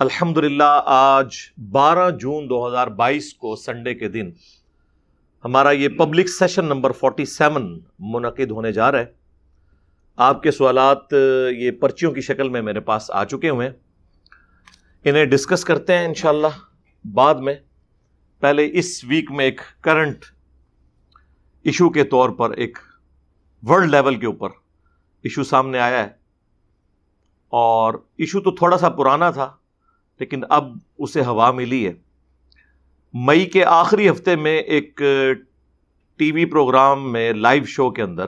الحمد للہ آج بارہ جون دو ہزار بائیس کو سنڈے کے دن ہمارا یہ public session number forty seven منعقد ہونے جا رہا ہے۔ آپ کے سوالات، یہ پرچیوں کی شکل میں میرے پاس آ چکے ہوئے ہیں۔ انہیں ڈسکس کرتے ہیں انشاءاللہ بعد میں۔ پہلے اس ویک میں ایک کرنٹ ایشو کے طور پر ایک ورلڈ لیول کے اوپر ایشو سامنے آیا ہے۔ اور ایشو تو تھوڑا سا پرانا تھا لیکن اب اسے ہوا ملی ہے۔ مئی کے آخری ہفتے میں ایک ٹی وی پروگرام میں لائیو شو کے اندر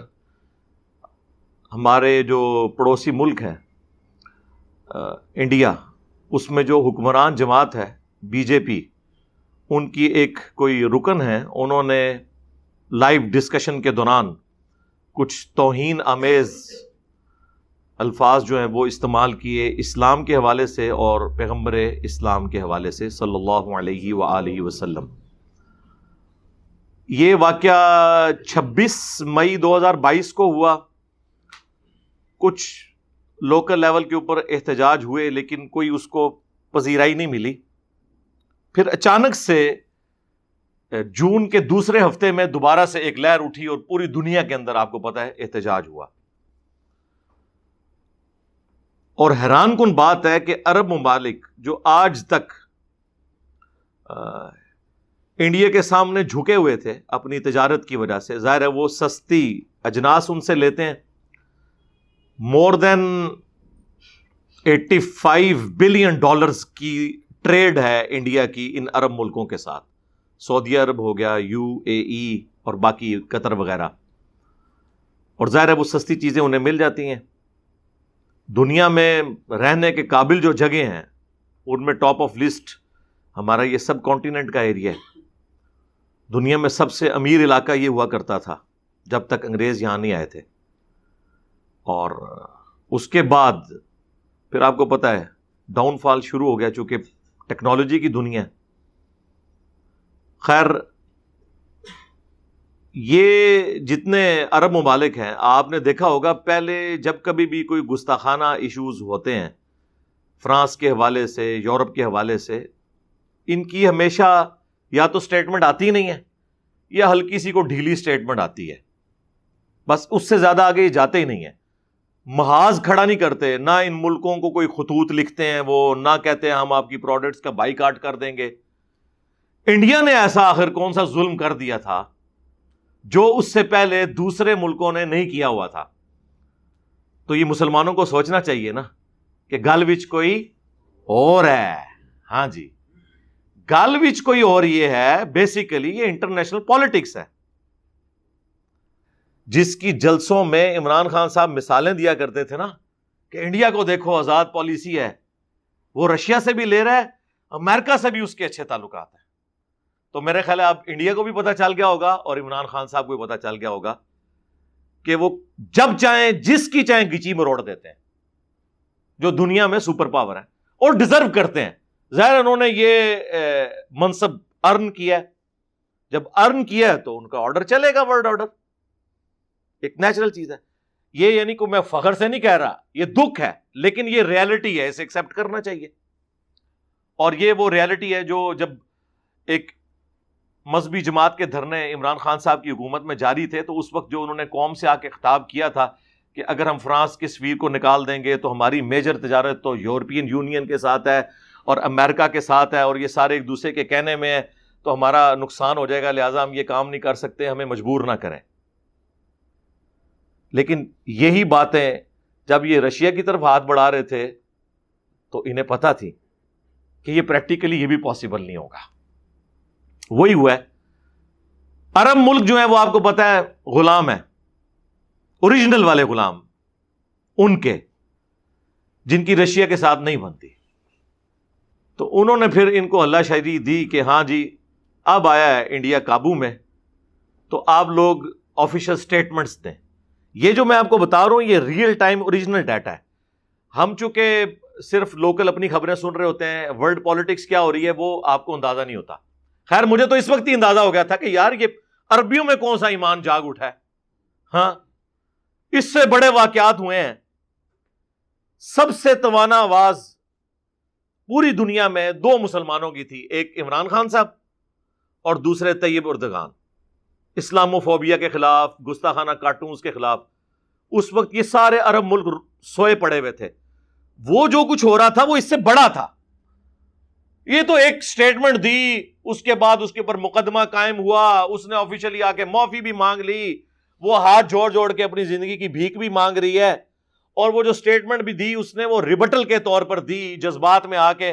ہمارے جو پڑوسی ملک ہے انڈیا، اس میں جو حکمران جماعت ہے، بی جے پی، ان کی ایک کوئی رکن ہے انہوں نے لائیو ڈسکشن کے دوران کچھ توہین آمیز الفاظ جو ہیں وہ استعمال کیے اسلام کے حوالے سے اور پیغمبر اسلام کے حوالے سے صلی اللہ علیہ و وسلم۔ یہ واقعہ چھبیس مئی دو ہزار بائیس کو ہوا۔ کچھ لوکل لیول کے اوپر احتجاج ہوئے لیکن کوئی اس کو پذیرائی نہیں ملی۔ پھر اچانک سے جون کے دوسرے ہفتے میں دوبارہ سے ایک لہر اٹھی اور پوری دنیا کے اندر آپ کو پتا ہے احتجاج ہوا۔ اور حیران کن بات ہے کہ عرب ممالک جو آج تک انڈیا کے سامنے جھکے ہوئے تھے اپنی تجارت کی وجہ سے، ظاہر ہے وہ سستی اجناس ان سے لیتے ہیں۔ More than eighty five billion dollars کی ٹریڈ ہے انڈیا کی ان عرب ملکوں کے ساتھ۔ سعودی عرب ہو گیا، یو اے ای اور باقی قطر وغیرہ۔ اور ظاہر ہے وہ سستی چیزیں انہیں مل جاتی ہیں۔ دنیا میں رہنے کے قابل جو جگہ ہیں، ان میں ٹاپ آف لسٹ ہمارا یہ سب کانٹیننٹ کا ایریا ہے۔ دنیا میں سب سے امیر علاقہ یہ ہوا کرتا تھا جب تک انگریز یہاں نہیں آئے تھے۔ اور اس کے بعد پھر آپ کو پتا ہے ڈاؤن فال شروع ہو گیا چونکہ ٹیکنالوجی کی دنیا خیر یہ جتنے عرب ممالک ہیں، آپ نے دیکھا ہوگا، پہلے جب کبھی بھی کوئی گستاخانہ ایشوز ہوتے ہیں، فرانس کے حوالے سے، یورپ کے حوالے سے، ان کی ہمیشہ یا تو اسٹیٹمنٹ آتی نہیں ہے، یا ہلکی سی کو ڈھیلی اسٹیٹمنٹ آتی ہے۔ بس اس سے زیادہ آگے یہ جاتے ہی نہیں ہیں۔ محاذ کھڑا نہیں کرتے، نہ ان ملکوں کو کوئی خطوط لکھتے ہیں وہ، نہ کہتے ہیں ہم آپ کی پروڈکٹس کا بائی کاٹ کر دیں گے۔ انڈیا نے ایسا آخر کون سا ظلم کر دیا تھا؟ جو اس سے پہلے دوسرے ملکوں نے نہیں کیا ہوا تھا۔ تو یہ مسلمانوں کو سوچنا چاہیے نا کہ گل وچ کوئی اور ہے۔ ہاں جی۔ گل وچ کوئی اور یہ ہے بیسیکلی یہ انٹرنیشنل پالیٹکس ہے۔ جس کی جلسوں میں عمران خان صاحب مثالیں دیا کرتے تھے نا کہ انڈیا کو دیکھو، آزاد پالیسی ہے۔ وہ رشیا سے بھی لے رہا ہے، امریکہ سے بھی اس کے اچھے تعلقات ہیں۔ تو میرے خیال ہے اب انڈیا کو بھی پتا چل گیا ہوگا اور عمران خان صاحب کو بھی پتا چل گیا ہوگا کہ وہ جب چاہیں، جس کی چاہیں گچی میں دیتے ہیں، جو دنیا میں سپر پاور ہے اور ڈیزرو کرتے ہیں۔ ظاہر انہوں نے یہ منصب ارن کیا ہے۔ جب ارن کیا ہے تو ان کا آرڈر چلے گا ورلڈ آرڈر ایک نیچرل چیز ہے۔ یہ یعنی کہ میں فخر سے نہیں کہہ رہا، یہ دکھ ہے، لیکن یہ ریالٹی ہے، اسے ایکسپٹ کرنا چاہیے۔ اور یہ وہ ریالٹی ہے جو جب ایک مذہبی جماعت کے دھرنے عمران خان صاحب کی حکومت میں جاری تھے، تو اس وقت جو انہوں نے قوم سے آ کے خطاب کیا تھا کہ اگر ہم فرانس کے سویر کو نکال دیں گے تو ہماری میجر تجارت تو یورپین یونین کے ساتھ ہے اور امریکہ کے ساتھ ہے اور یہ سارے ایک دوسرے کے کہنے میں ہے تو ہمارا نقصان ہو جائے گا، لہٰذا ہم یہ کام نہیں کر سکتے، ہمیں مجبور نہ کریں۔ لیکن یہی باتیں جب یہ رشیا کی طرف ہاتھ بڑھا رہے تھے، تو انہیں پتا تھی کہ یہ پریکٹیکلی یہ بھی پاسبل نہیں ہوگا۔ وہی ہوا ہے۔ عرب ملک جو ہے وہ آپ کو پتا ہے، غلام ہے اوریجنل والے غلام، ان کے، جن کی رشیا کے ساتھ نہیں بنتی۔ تو انہوں نے پھر ان کو اللہ شاعری دی کہ ہاں جی اب آیا ہے انڈیا قابو میں۔ تو آپ لوگ آفیشل اسٹیٹمنٹس دیں۔ یہ جو میں آپ کو بتا رہا ہوں، یہ ریئل ٹائم اوریجنل ڈیٹا ہے۔ ہم چونکہ صرف لوکل اپنی خبریں سن رہے ہوتے ہیں ورلڈ پالیٹکس کیا ہو رہی ہے، وہ آپ کو اندازہ نہیں ہوتا۔ خیر، مجھے تو اس وقت ہی اندازہ ہو گیا تھا کہ یار، یہ عربیوں میں کون سا ایمان جاگ اٹھا ہے؟ ہاں اس سے بڑے واقعات ہوئے ہیں۔ سب سے توانا آواز پوری دنیا میں دو مسلمانوں کی تھی، ایک عمران خان صاحب اور دوسرے طیب اردگان۔ اسلام و فوبیا کے خلاف، گستاخانہ کارٹونز کے خلاف اس وقت یہ سارے عرب ملک سوئے پڑے ہوئے تھے۔ وہ جو کچھ ہو رہا تھا، وہ اس سے بڑا تھا۔ یہ تو ایک سٹیٹمنٹ دی، اس کے بعد اس کے اوپر مقدمہ قائم ہوا، اس نے آفیشلی آ کے معافی بھی مانگ لی، وہ ہاتھ جوڑ جوڑ کے اپنی زندگی کی بھیک بھی مانگ رہی ہے، اور وہ جو سٹیٹمنٹ بھی دی، اس نے وہ ریبٹل کے طور پر دی، جذبات میں آ کے،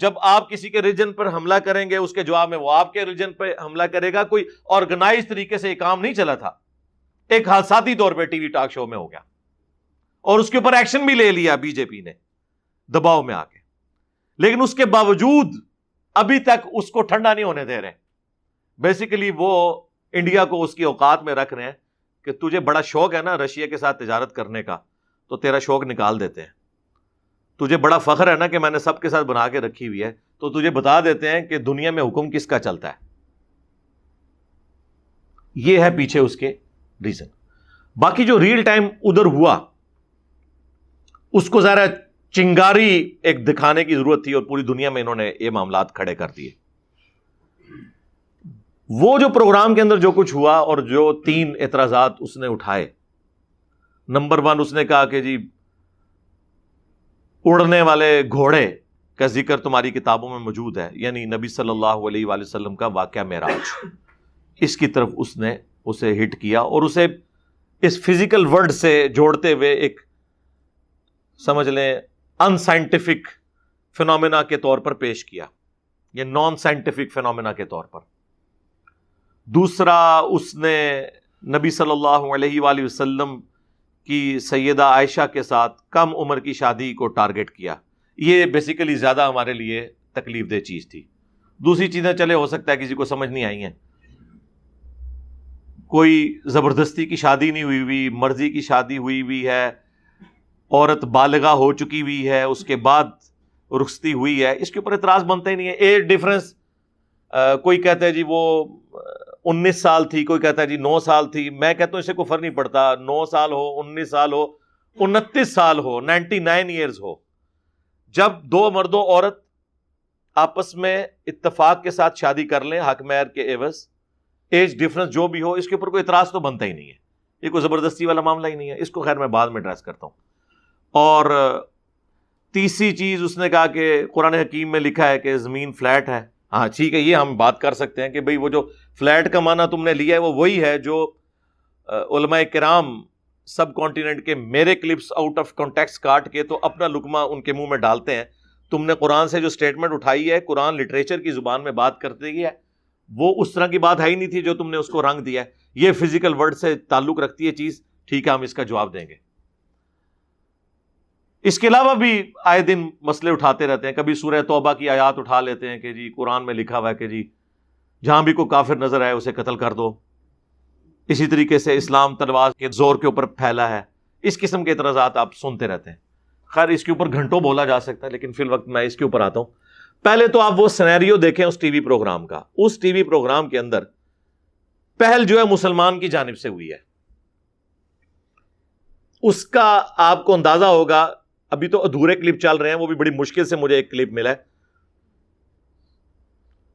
جب آپ کسی کے ریجن پر حملہ کریں گے، اس کے جواب میں وہ آپ کے ریجن پہ حملہ کرے گا، کوئی آرگنائز طریقے سے یہ کام نہیں چلا تھا، ایک حادثاتی طور پہ ٹی وی ٹاک شو میں ہو گیا، اور اس کے اوپر ایکشن بھی لے لیا بی جے پی نے، دباؤ میں آ کے۔ لیکن اس کے باوجود ابھی تک اس کو ٹھنڈا نہیں ہونے دے رہے بیسیکلی وہ انڈیا کو اس کی اوقات میں رکھ رہے ہیں کہ تجھے بڑا شوق ہے نا رشیا کے ساتھ تجارت کرنے کا، تو تیرا شوق نکال دیتے ہیں۔ تجھے بڑا فخر ہے نا کہ میں نے سب کے ساتھ بنا کے رکھی ہوئی ہے، تو تجھے بتا دیتے ہیں کہ دنیا میں حکم کس کا چلتا ہے۔ یہ ہے پیچھے اس کے ریزن باقی جو ریئل ٹائم ادھر ہوا، اس کو ذرا چنگاری ایک دکھانے کی ضرورت تھی اور پوری دنیا میں انہوں نے یہ معاملات کھڑے کر دیے۔ وہ جو پروگرام کے اندر جو کچھ ہوا اور جو تین اعتراضات اس نے اٹھائے، نمبر ون اس نے کہا کہ جی اڑنے والے گھوڑے کا ذکر تمہاری کتابوں میں موجود ہے یعنی نبی صلی اللہ علیہ وآلہ وسلم کا واقعہ معراج۔ اس کی طرف اس نے اسے ہٹ کیا اور اسے اس فزیکل ورڈ سے جوڑتے ہوئے ایک، سمجھ لیں ان سائنٹیفک فنومینا کے طور پر پیش کیا۔ یہ نان سائنٹیفک فنومینا کے طور پر۔ دوسرا، اس نے نبی صلی اللہ علیہ وآلہ وسلم کی سیدہ عائشہ کے ساتھ کم عمر کی شادی کو ٹارگٹ کیا۔ یہ بیسیکلی زیادہ ہمارے لیے تکلیف دہ چیز تھی۔ دوسری چیزیں، چلے، ہو سکتا ہے کسی کو سمجھ نہیں آئی ہیں۔ کوئی زبردستی کی شادی نہیں ہوئی ہوئی، مرضی کی شادی ہوئی ہوئی ہے۔ عورت بالغا ہو چکی ہوئی ہے، اس کے بعد رخصتی ہوئی ہے۔ اس کے اوپر اعتراض بنتا ہی نہیں ہے۔ ایج ڈفرنس کوئی کہتا ہے جی وہ انیس سال تھی، کوئی کہتا ہے جی نو سال تھی۔ میں کہتا ہوں اسے کوئی فرق نہیں پڑتا۔ نو سال ہو، انیس سال ہو، انتیس سال ہو، نائنٹی نائن ایئرز ہو۔ جب دو مرد و عورت آپس میں اتفاق کے ساتھ شادی کر لیں، حق میر کے ایوز ایج ڈفرنس جو بھی ہو، اس کے اوپر کوئی اعتراض تو بنتا ہی نہیں ہے۔ یہ کوئی زبردستی والا معاملہ ہی نہیں ہے۔ اس کو خیر میں بعد میں ڈریس کرتا ہوں۔ اور تیسری چیز اس نے کہا کہ قرآن حکیم میں لکھا ہے کہ زمین فلیٹ ہے۔ ہاں ٹھیک ہے، یہ ہم بات کر سکتے ہیں کہ بھئی وہ جو فلیٹ کا معنی تم نے لیا ہے وہ وہی ہے جو علماء کرام سب کانٹیننٹ کے میرے کلپس آؤٹ آف کانٹیکس کاٹ کے تو اپنا لکما ان کے منہ میں ڈالتے ہیں۔ تم نے قرآن سے جو اسٹیٹمنٹ اٹھائی ہے، قرآن لٹریچر کی زبان میں بات کرتے گی ہے، وہ اس طرح کی بات ہے ہی نہیں تھی جو تم نے اس کو رنگ دیا ہے۔ یہ فزیکل ورڈ سے تعلق رکھتی ہے چیز۔ ٹھیک ہے، ہم اس کا جواب دیں گے۔ اس کے علاوہ بھی آئے دن مسئلے اٹھاتے رہتے ہیں۔ کبھی سورہ توبہ کی آیات اٹھا لیتے ہیں کہ جی قرآن میں لکھا ہوا ہے کہ جی جہاں بھی کوئی کافر نظر آئے اسے قتل کر دو۔ اسی طریقے سے اسلام تلوار کے زور کے اوپر پھیلا ہے۔ اس قسم کے اعتراضات آپ سنتے رہتے ہیں۔ خیر، اس کے اوپر گھنٹوں بولا جا سکتا ہے، لیکن فی الوقت میں اس کے اوپر آتا ہوں۔ پہلے تو آپ وہ سنیریو دیکھیں اس ٹی وی پروگرام کا۔ اس ٹی وی پروگرام کے اندر پہل جو ہے مسلمان کی جانب سے ہوئی ہے۔ اس کا آپ کو اندازہ ہوگا ابھی تو ادھورے کلپ چل رہے ہیں، وہ بھی بڑی مشکل سے مجھے ایک کلپ ملا ہے۔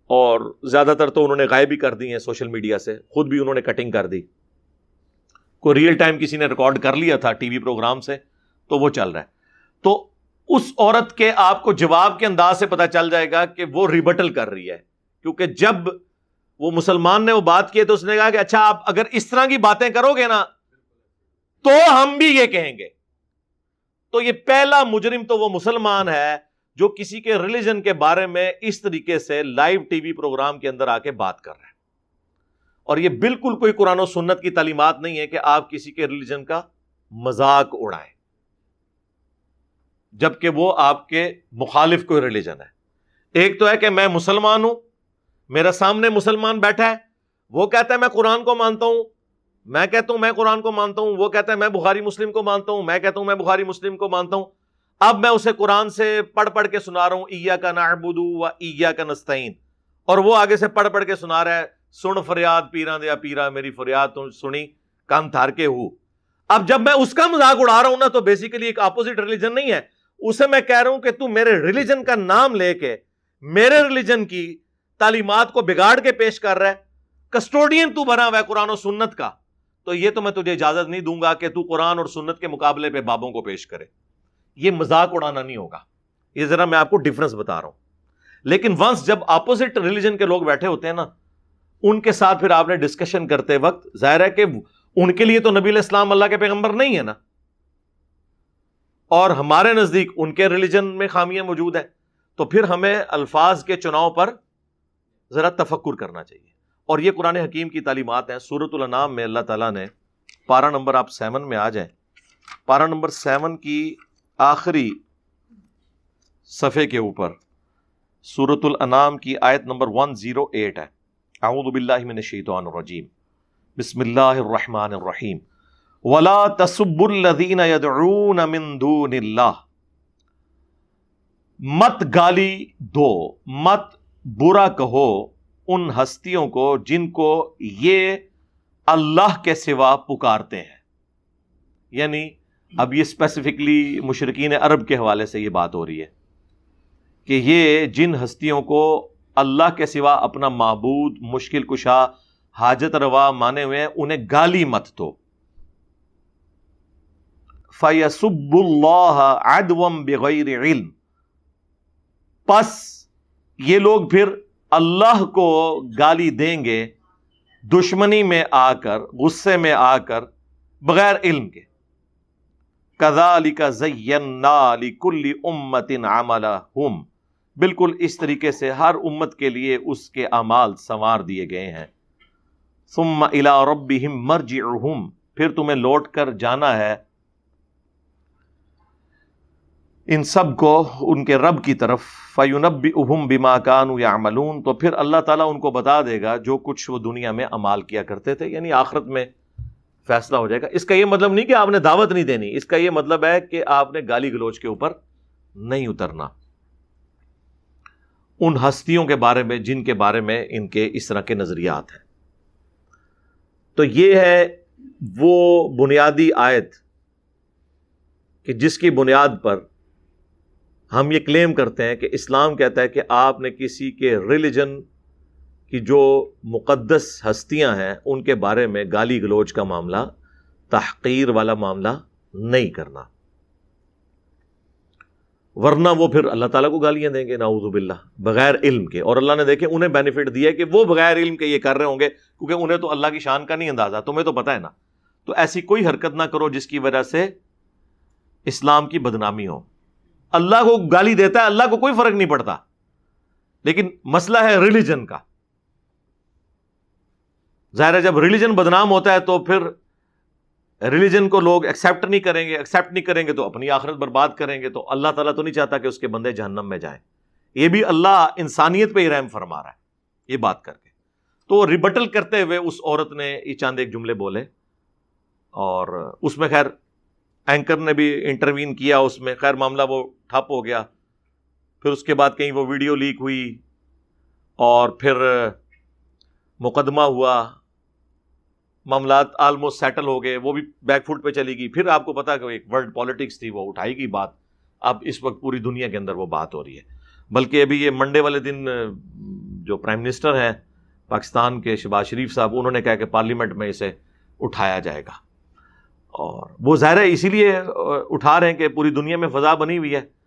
اور زیادہ تر تو انہوں نے غائب بھی کر دی ہیں سوشل میڈیا سے، خود بھی انہوں نے کٹنگ کر دی۔ کوئی ریئل ٹائم کسی نے ریکارڈ کر لیا تھا ٹی وی پروگرام سے، تو وہ چل رہا ہے۔ تو اس عورت کے آپ کو جواب کے انداز سے پتا چل جائے گا کہ وہ ریبٹل کر رہی ہے۔ کیونکہ جب وہ مسلمان نے وہ بات کی تو اس نے کہا کہ اچھا آپ اگر اس طرح کی باتیں کرو گے نا، تو ہم بھی یہ کہیں گے۔ تو یہ پہلا مجرم تو وہ مسلمان ہے جو کسی کے ریلیجن کے بارے میں اس طریقے سے لائیو ٹی وی پروگرام کے اندر آ کے بات کر رہے ہیں۔ اور یہ بالکل کوئی قرآن و سنت کی تعلیمات نہیں ہے کہ آپ کسی کے ریلیجن کا مذاق اڑائیں۔ جبکہ وہ آپ کے مخالف کوئی ریلیجن ہے۔ ایک تو ہے کہ میں مسلمان ہوں، میرا سامنے مسلمان بیٹھا ہے، وہ کہتا ہے میں قرآن کو مانتا ہوں میں کہتا ہوں میں قرآن کو مانتا ہوں، وہ کہتا ہے میں بخاری مسلم کو مانتا ہوں، میں کہتا ہوں میں بخاری مسلم کو مانتا ہوں۔ اب میں اسے قرآن سے پڑھ پڑھ کے سنا رہا ہوں ایا کا نعبدو و ایا کا نستعین۔ اور وہ آگے سے پڑھ پڑھ کے سنا رہا ہے، سن فریاد پیرا دیا پیرا میری فریاد تو سنی، کان تھار کے ہو۔ اب جب میں اس کا مذاق اڑا رہا ہوں نا، تو بیسیکلی ایک اپوزٹ ریلیجن نہیں ہے۔ اسے میں کہہ رہا ہوں کہ تو میرے ریلیجن کا نام لے کے میرے ریلیجن کی تعلیمات کو بگاڑ کے پیش کر رہا ہے۔ کسٹوڈین تو بنا ہوا ہے قرآن و سنت کا۔ تو یہ تو میں تجھے اجازت نہیں دوں گا کہ تو قرآن اور سنت کے مقابلے پہ بابوں کو پیش کرے۔ یہ مذاق اڑانا نہیں ہوگا۔ یہ ذرا میں آپ کو ڈفرنس بتا رہا ہوں۔ لیکن ونس جب اپوزٹ ریلیجن کے لوگ بیٹھے ہوتے ہیں نا، ان کے ساتھ پھر آپ نے ڈسکشن کرتے وقت ظاہر ہے کہ ان کے لیے تو نبی الاسلام اللہ کے پیغمبر نہیں ہے نا۔ اور ہمارے نزدیک ان کے ریلیجن میں خامیاں موجود ہیں۔ تو پھر ہمیں الفاظ کے چناؤ پر ذرا تفکر کرنا چاہیے۔ اور یہ قرآن حکیم کی تعلیمات ہیں سورت الانام میں اللہ تعالیٰ نے پارا نمبر آپ سیون میں آ جائیں۔ پارا نمبر سیون کی آخری صفحے کے اوپر سورت الانام کی آیت نمبر ون زیرو ایٹ ہے۔ اعوذ باللہ من الشیطان الرجیم۔ بسم اللہ الرحمن الرحیم۔ ولا تصب الذین يدعون من دون اللہ مت گالی دو، مت برا کہو۔ ان ہستیوں کو جن کو یہ اللہ کے سوا پکارتے ہیں۔ یعنی اب یہ اسپیسیفکلی مشرقین عرب کے حوالے سے یہ بات ہو رہی ہے کہ یہ جن ہستیوں کو اللہ کے سوا اپنا معبود، مشکل کشا، حاجت روا مانے ہوئے ہیں، انہیں گالی مت تو فیسب اللہ ادوم بغیر علم۔ پس یہ لوگ پھر اللہ کو گالی دیں گے دشمنی میں آ کر، غصے میں آ کر، بغیر علم کے۔ کزا علی کا زینا علی کلی امتن ہم بالکل اس طریقے سے ہر امت کے لیے اس کے اعمال سنوار دیے گئے ہیں۔ ثم الا ربہم مرجعہم۔ پھر تمہیں لوٹ کر جانا ہے۔ ان سب کو ان کے رب کی طرف فیونب ابم بیما کان یا ملون تو پھر اللہ تعالیٰ ان کو بتا دے گا جو کچھ وہ دنیا میں امال کیا کرتے تھے یعنی آخرت میں فیصلہ ہو جائے گا۔ اس کا یہ مطلب نہیں کہ آپ نے دعوت نہیں دینی، اس کا یہ مطلب ہے کہ آپ نے گالی گلوچ کے اوپر نہیں اترنا۔ ان ہستیوں کے بارے میں، جن کے بارے میں ان کے اس طرح کے نظریات ہیں۔ تو یہ ہے وہ بنیادی آیت کہ جس کی بنیاد پر ہم یہ کلیم کرتے ہیں کہ اسلام کہتا ہے کہ آپ نے کسی کے ریلیجن کی جو مقدس ہستیاں ہیں، ان کے بارے میں گالی گلوچ کا معاملہ، تحقیر والا معاملہ نہیں کرنا۔ ورنہ وہ پھر اللہ تعالیٰ کو گالیاں دیں گے ناؤز باللہ، بغیر علم کے۔ اور اللہ نے دیکھے انہیں بینیفٹ دیا کہ وہ بغیر علم کے یہ کر رہے ہوں گے، کیونکہ انہیں تو اللہ کی شان کا نہیں اندازہ، تمہیں تو پتا ہے نا۔ تو ایسی کوئی حرکت نہ کرو جس کی وجہ سے اسلام کی بدنامی ہو۔ اللہ کو گالی دیتا ہے، اللہ کو کوئی فرق نہیں پڑتا۔ لیکن مسئلہ ہے ریلیجن کا۔ ظاہر ہے، جب ریلیجن بدنام ہوتا ہے تو پھر ریلیجن کو لوگ ایکسپٹ نہیں کریں گے ایکسپٹ نہیں کریں گے تو اپنی آخرت برباد کریں گے تو اللہ تعالیٰ تو نہیں چاہتا کہ اس کے بندے جہنم میں جائیں۔ یہ بھی اللہ انسانیت پہ ہی رحم فرما رہا ہے۔ یہ بات کر کے۔ تو ریبٹل کرتے ہوئے اس عورت نے یہ چاند ایک جملے بولے۔ اور اس میں خیر اینکر نے بھی انٹروین کیا اس میں۔ خیر، معاملہ وہ ٹھپ ہو گیا۔ پھر اس کے بعد کہیں وہ ویڈیو لیک ہوئی اور پھر مقدمہ ہوا۔ معاملات آلموسٹ سیٹل ہو گئے، وہ بھی بیک فوٹ پہ چلی گئی۔ پھر آپ کو پتا کہ ایک ورلڈ پالیٹکس تھی، وہ اٹھائی گئی بات۔ اب اس وقت پوری دنیا کے اندر وہ بات ہو رہی ہے۔ بلکہ ابھی یہ منڈے والے دن، جو پرائم منسٹر ہیں، پاکستان کے شہباز شریف صاحب، انہوں نے کہا کہ پارلیمنٹ میں اسے اٹھایا جائے گا۔ اور وہ ظاہر ہے، اسی لیے اٹھا رہے ہیں کہ پوری دنیا میں فضا بنی ہوئی ہے۔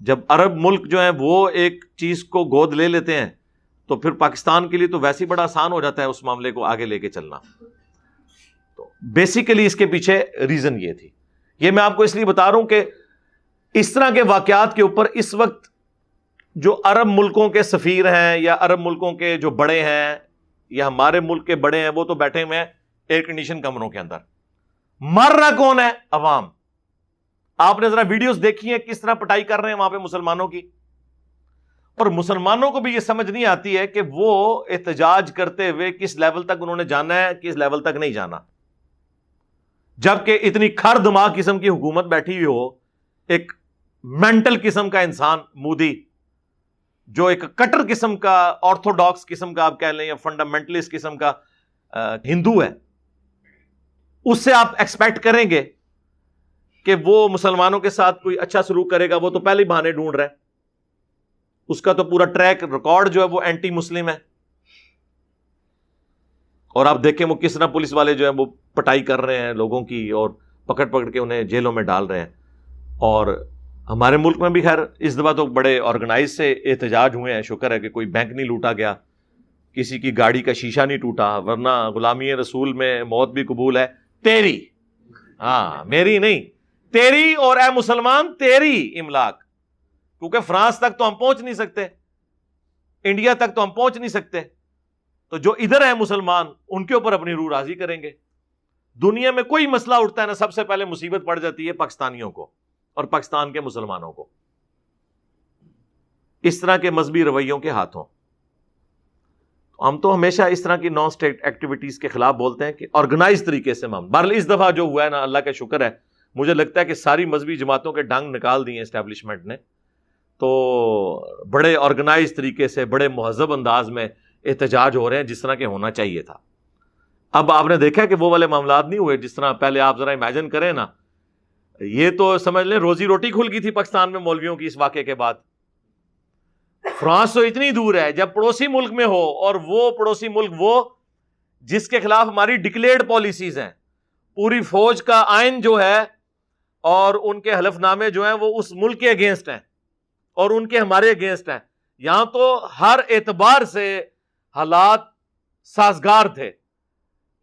جب عرب ملک جو ہیں وہ ایک چیز کو گود لے لیتے ہیں، تو پھر پاکستان کے لیے تو ویسے ہی بڑا آسان ہو جاتا ہے اس معاملے کو آگے لے کے چلنا۔ تو بیسیکلی اس کے پیچھے ریزن یہ تھی۔ یہ میں آپ کو اس لیے بتا رہا ہوں کہ اس طرح کے واقعات کے اوپر اس وقت جو عرب ملکوں کے سفیر ہیں یا عرب ملکوں کے جو بڑے ہیں یا ہمارے ملک کے بڑے ہیں، وہ تو بیٹھے ہوئے ہیں ایئر کنڈیشن کمروں کے اندر۔ مر رہا کون ہے؟ عوام۔ آپ نے ذرا ویڈیوز دیکھی ہیں کس طرح پٹائی کر رہے ہیں وہاں پہ مسلمانوں کی؟ اور مسلمانوں کو بھی یہ سمجھ نہیں آتی ہے کہ وہ احتجاج کرتے ہوئے کس لیول تک انہوں نے جانا ہے، کس لیول تک نہیں جانا۔ جبکہ اتنی کھر دماغ قسم کی حکومت بیٹھی ہوئی ہو، ایک مینٹل قسم کا انسان، مودی، جو ایک کٹر قسم کا آرتھوڈاکس قسم کا آپ کہہ لیں یا فنڈامنٹلسٹ قسم کا ہندو ہے، اس سے آپ ایکسپیکٹ کریں گے کہ وہ مسلمانوں کے ساتھ کوئی اچھا سلوک کرے گا، وہ تو پہلے ہی بہانے ڈھونڈ رہا ہے اس کا تو پورا ٹریک ریکارڈ جو ہے وہ اینٹی مسلم ہے۔ اور آپ دیکھیں وہ کس طرح پولیس والے جو ہیں وہ پٹائی کر رہے ہیں لوگوں کی اور پکڑ پکڑ کے انہیں جیلوں میں ڈال رہے ہیں۔ اور ہمارے ملک میں بھی خیر، اس دفعہ تو بڑے آرگنائز سے احتجاج ہوئے ہیں۔ شکر ہے کہ کوئی بینک نہیں لوٹا گیا، کسی کی گاڑی کا شیشہ نہیں ٹوٹا، ورنہ غلامی رسول میں موت بھی قبول ہے۔ تیری ہاں میری نہیں۔ تیری اور اے مسلمان، تیری املاک۔ کیونکہ فرانس تک تو ہم پہنچ نہیں سکتے، انڈیا تک تو ہم پہنچ نہیں سکتے۔ تو جو ادھر ہے مسلمان، ان کے اوپر اپنی روح راضی کریں گے۔ دنیا میں کوئی مسئلہ اٹھتا ہے نا، سب سے پہلے مصیبت پڑ جاتی ہے پاکستانیوں کو اور پاکستان کے مسلمانوں کو۔ اس طرح کے مذہبی رویوں کے ہاتھوں۔ ہم تو ہمیشہ اس طرح کی نان اسٹیٹ ایکٹیویٹیز کے خلاف بولتے ہیں کہ آرگنائز طریقے سے بہرحال اس دفعہ جو ہوا ہے نا، اللہ کا شکر ہے مجھے لگتا ہے کہ ساری مذہبی جماعتوں کے ڈنگ نکال دیے اسٹیبلشمنٹ نے۔ تو بڑے آرگنائز طریقے سے، بڑے مہذب انداز میں احتجاج ہو رہے ہیں، جس طرح کے ہونا چاہیے تھا۔ اب آپ نے دیکھا کہ وہ والے معاملات نہیں ہوئے، جس طرح پہلے آپ ذرا امیجن کریں نا۔ یہ تو سمجھ لیں، روزی روٹی کھل گئی تھی پاکستان میں مولویوں کی اس واقعے کے بعد۔ فرانس تو اتنی دور ہے، جب پڑوسی ملک میں ہو اور وہ پڑوسی ملک وہ، جس کے خلاف ہماری ڈکلیئرڈ پالیسیز ہیں۔ پوری فوج کا آئین جو ہے اور ان کے حلف نامے جو ہیں وہ اس ملک کے اگینسٹ ہیں اور ان کے ہمارے اگینسٹ ہیں۔ یہاں تو ہر اعتبار سے حالات سازگار تھے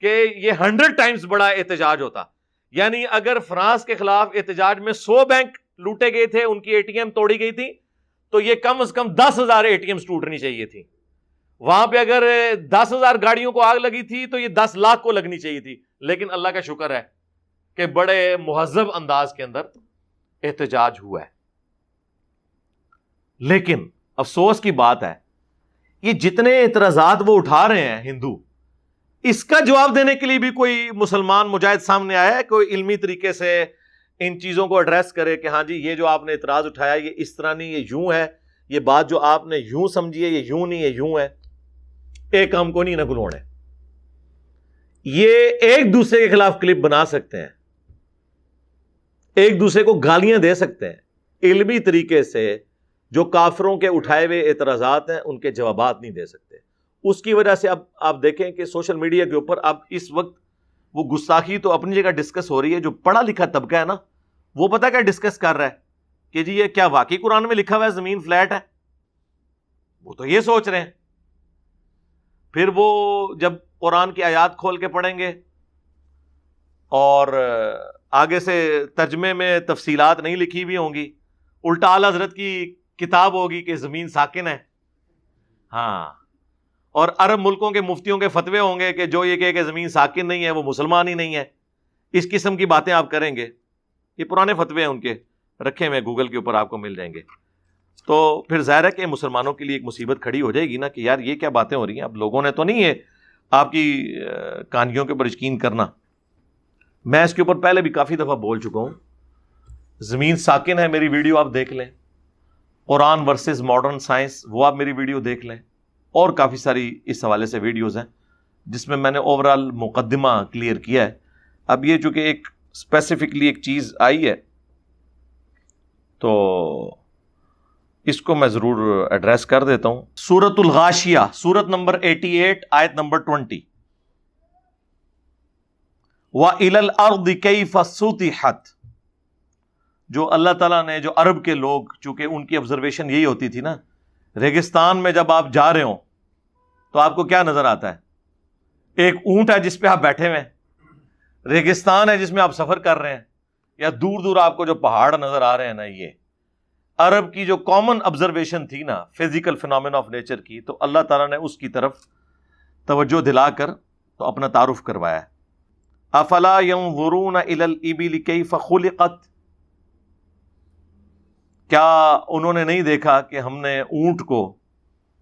کہ یہ ہنڈریڈ ٹائمز بڑا احتجاج ہوتا۔ یعنی اگر فرانس کے خلاف احتجاج میں سو بینک لوٹے گئے تھے، ان کی اے ٹی ایم توڑی گئی تھی، تو یہ کم از کم دس ہزار اے ٹی ایم ٹوٹنی چاہیے تھی۔ وہاں پہ اگر دس ہزار گاڑیوں کو آگ لگی تھی، تو یہ دس لاکھ کو لگنی چاہیے تھی۔ لیکن اللہ کا شکر ہے کہ بڑے مہذب انداز کے اندر احتجاج ہوا ہے۔ لیکن افسوس کی بات ہے، یہ جتنے اعتراضات وہ اٹھا رہے ہیں ہندو، اس کا جواب دینے کے لیے بھی کوئی مسلمان مجاہد سامنے آیا ہے، کوئی علمی طریقے سے ان چیزوں کو ایڈریس کرے کہ ہاں جی یہ جو آپ نے اعتراض اٹھایا، یہ اس طرح نہیں، یہ یوں ہے، یہ بات جو آپ نے یوں سمجھی ہے، یہ یوں نہیں ہے یوں ہے۔ ایک کام کو نہیں، نہ گلوڑے یہ ایک دوسرے کے خلاف کلپ بنا سکتے ہیں۔ ایک دوسرے کو گالیاں دے سکتے ہیں۔ علمی طریقے سے جو کافروں کے اٹھائے ہوئے اعتراضات ہیں، ان کے جوابات نہیں دے سکتے۔ اس کی وجہ سے اب آپ دیکھیں کہ سوشل میڈیا کے اوپر اب اس وقت وہ گستاخی تو اپنی جگہ ڈسکس ہو رہی ہے، جو پڑھا لکھا طبقہ ہے نا، وہ پتا کیا ڈسکس کر رہا ہے کہ جی یہ کیا واقعی قرآن میں لکھا ہوا ہے، زمین فلیٹ ہے؟ وہ تو یہ سوچ رہے ہیں۔ پھر وہ جب قرآن کی آیات کھول کے پڑھیں گے اور آگے سے ترجمے میں تفصیلات نہیں لکھی ہوئی ہوں گی۔ الٹا حضرت کی کتاب ہوگی کہ زمین ساکن ہے۔ ہاں۔ اور عرب ملکوں کے مفتیوں کے فتوے ہوں گے کہ جو یہ کہ, کہ زمین ساکن نہیں ہے وہ مسلمان ہی نہیں ہے۔ اس قسم کی باتیں آپ کریں گے۔ یہ پرانے فتوے ہیں ان کے رکھے ہوئے گوگل کے اوپر آپ کو مل جائیں گے۔ تو پھر ظاہر ہے کہ مسلمانوں کے لیے ایک مصیبت کھڑی ہو جائے گی نا کہ یار یہ کیا باتیں ہو رہی ہیں؟ اب لوگوں نے تو نہیں ہے آپ کی کہانیوں کے اوپر یقین کرنا۔ میں اس کے اوپر پہلے بھی کافی دفعہ بول چکا ہوں۔ زمین ساکن ہے میری ویڈیو آپ دیکھ لیں۔ قرآن ورسز ماڈرن سائنس وہ آپ میری ویڈیو دیکھ لیں۔ اور کافی ساری اس حوالے سے ویڈیوز ہیں جس میں میں نے اوور آل مقدمہ کلیئر کیا ہے۔ اب یہ چونکہ ایک اسپیسیفکلی ایک چیز آئی ہے، تو اس کو میں ضرور ایڈریس کر دیتا ہوں۔ سورت الغاشیہ سورت نمبر ایٹی ایٹ آیت نمبر ٹوینٹی و ارد کئی فسوتی حت جو اللہ تعالیٰ نے جو عرب کے لوگ، چونکہ ان کی آبزرویشن یہی ہوتی تھی نا، ریگستان میں جب آپ جا رہے ہوں، تو آپ کو کیا نظر آتا ہے؟ ایک اونٹ ہے جس پہ آپ بیٹھے ہوئے ہیں، ریگستان ہے جس میں آپ سفر کر رہے ہیں، یا دور دور آپ کو جو پہاڑ نظر آ رہے ہیں نا، یہ عرب کی جو کامن آبزرویشن تھی نا فزیکل فنامین آف نیچر کی، تو اللہ تعالیٰ نے اس کی طرف توجہ دلا کر تو اپنا تعارف کروایا ہے۔ افلا یم ورون فخلقت کیا انہوں نے نہیں دیکھا کہ ہم نے اونٹ کو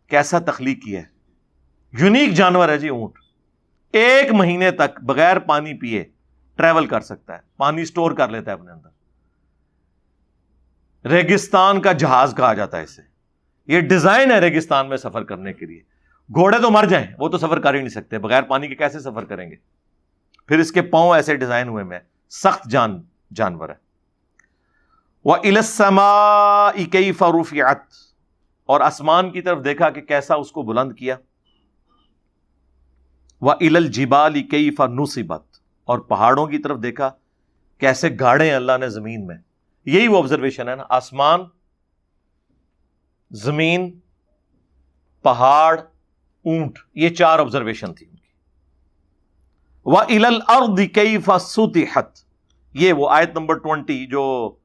کیسا تخلیق کیا ہے؟ یونیک جانور ہے جی اونٹ۔ ایک مہینے تک بغیر پانی پیے ٹریول کر سکتا ہے، پانی سٹور کر لیتا ہے اپنے اندر۔ ریگستان کا جہاز کہا جاتا ہے اسے۔ یہ ڈیزائن ہے ریگستان میں سفر کرنے کے لیے۔ گھوڑے تو مر جائیں، وہ تو سفر کر ہی نہیں سکتے، بغیر پانی کے کیسے سفر کریں گے؟ پھر اس کے پاؤں ایسے ڈیزائن ہوئے میں، سخت جان، جانور ہے۔ وہ السما کئی فروفیات اور آسمان کی طرف دیکھا کہ کیسا اس کو بلند کیا۔ وہ ال جبال کئی فنوسیبت اور پہاڑوں کی طرف دیکھا کیسے گاڑے اللہ نے زمین میں۔ یہی وہ آبزرویشن ہے نا۔ آسمان، زمین، پہاڑ، اونٹ، یہ چار آبزرویشن تھی۔ ان ال ارد کئی فسوتی یہ وہ آیت نمبر ٹوینٹی جو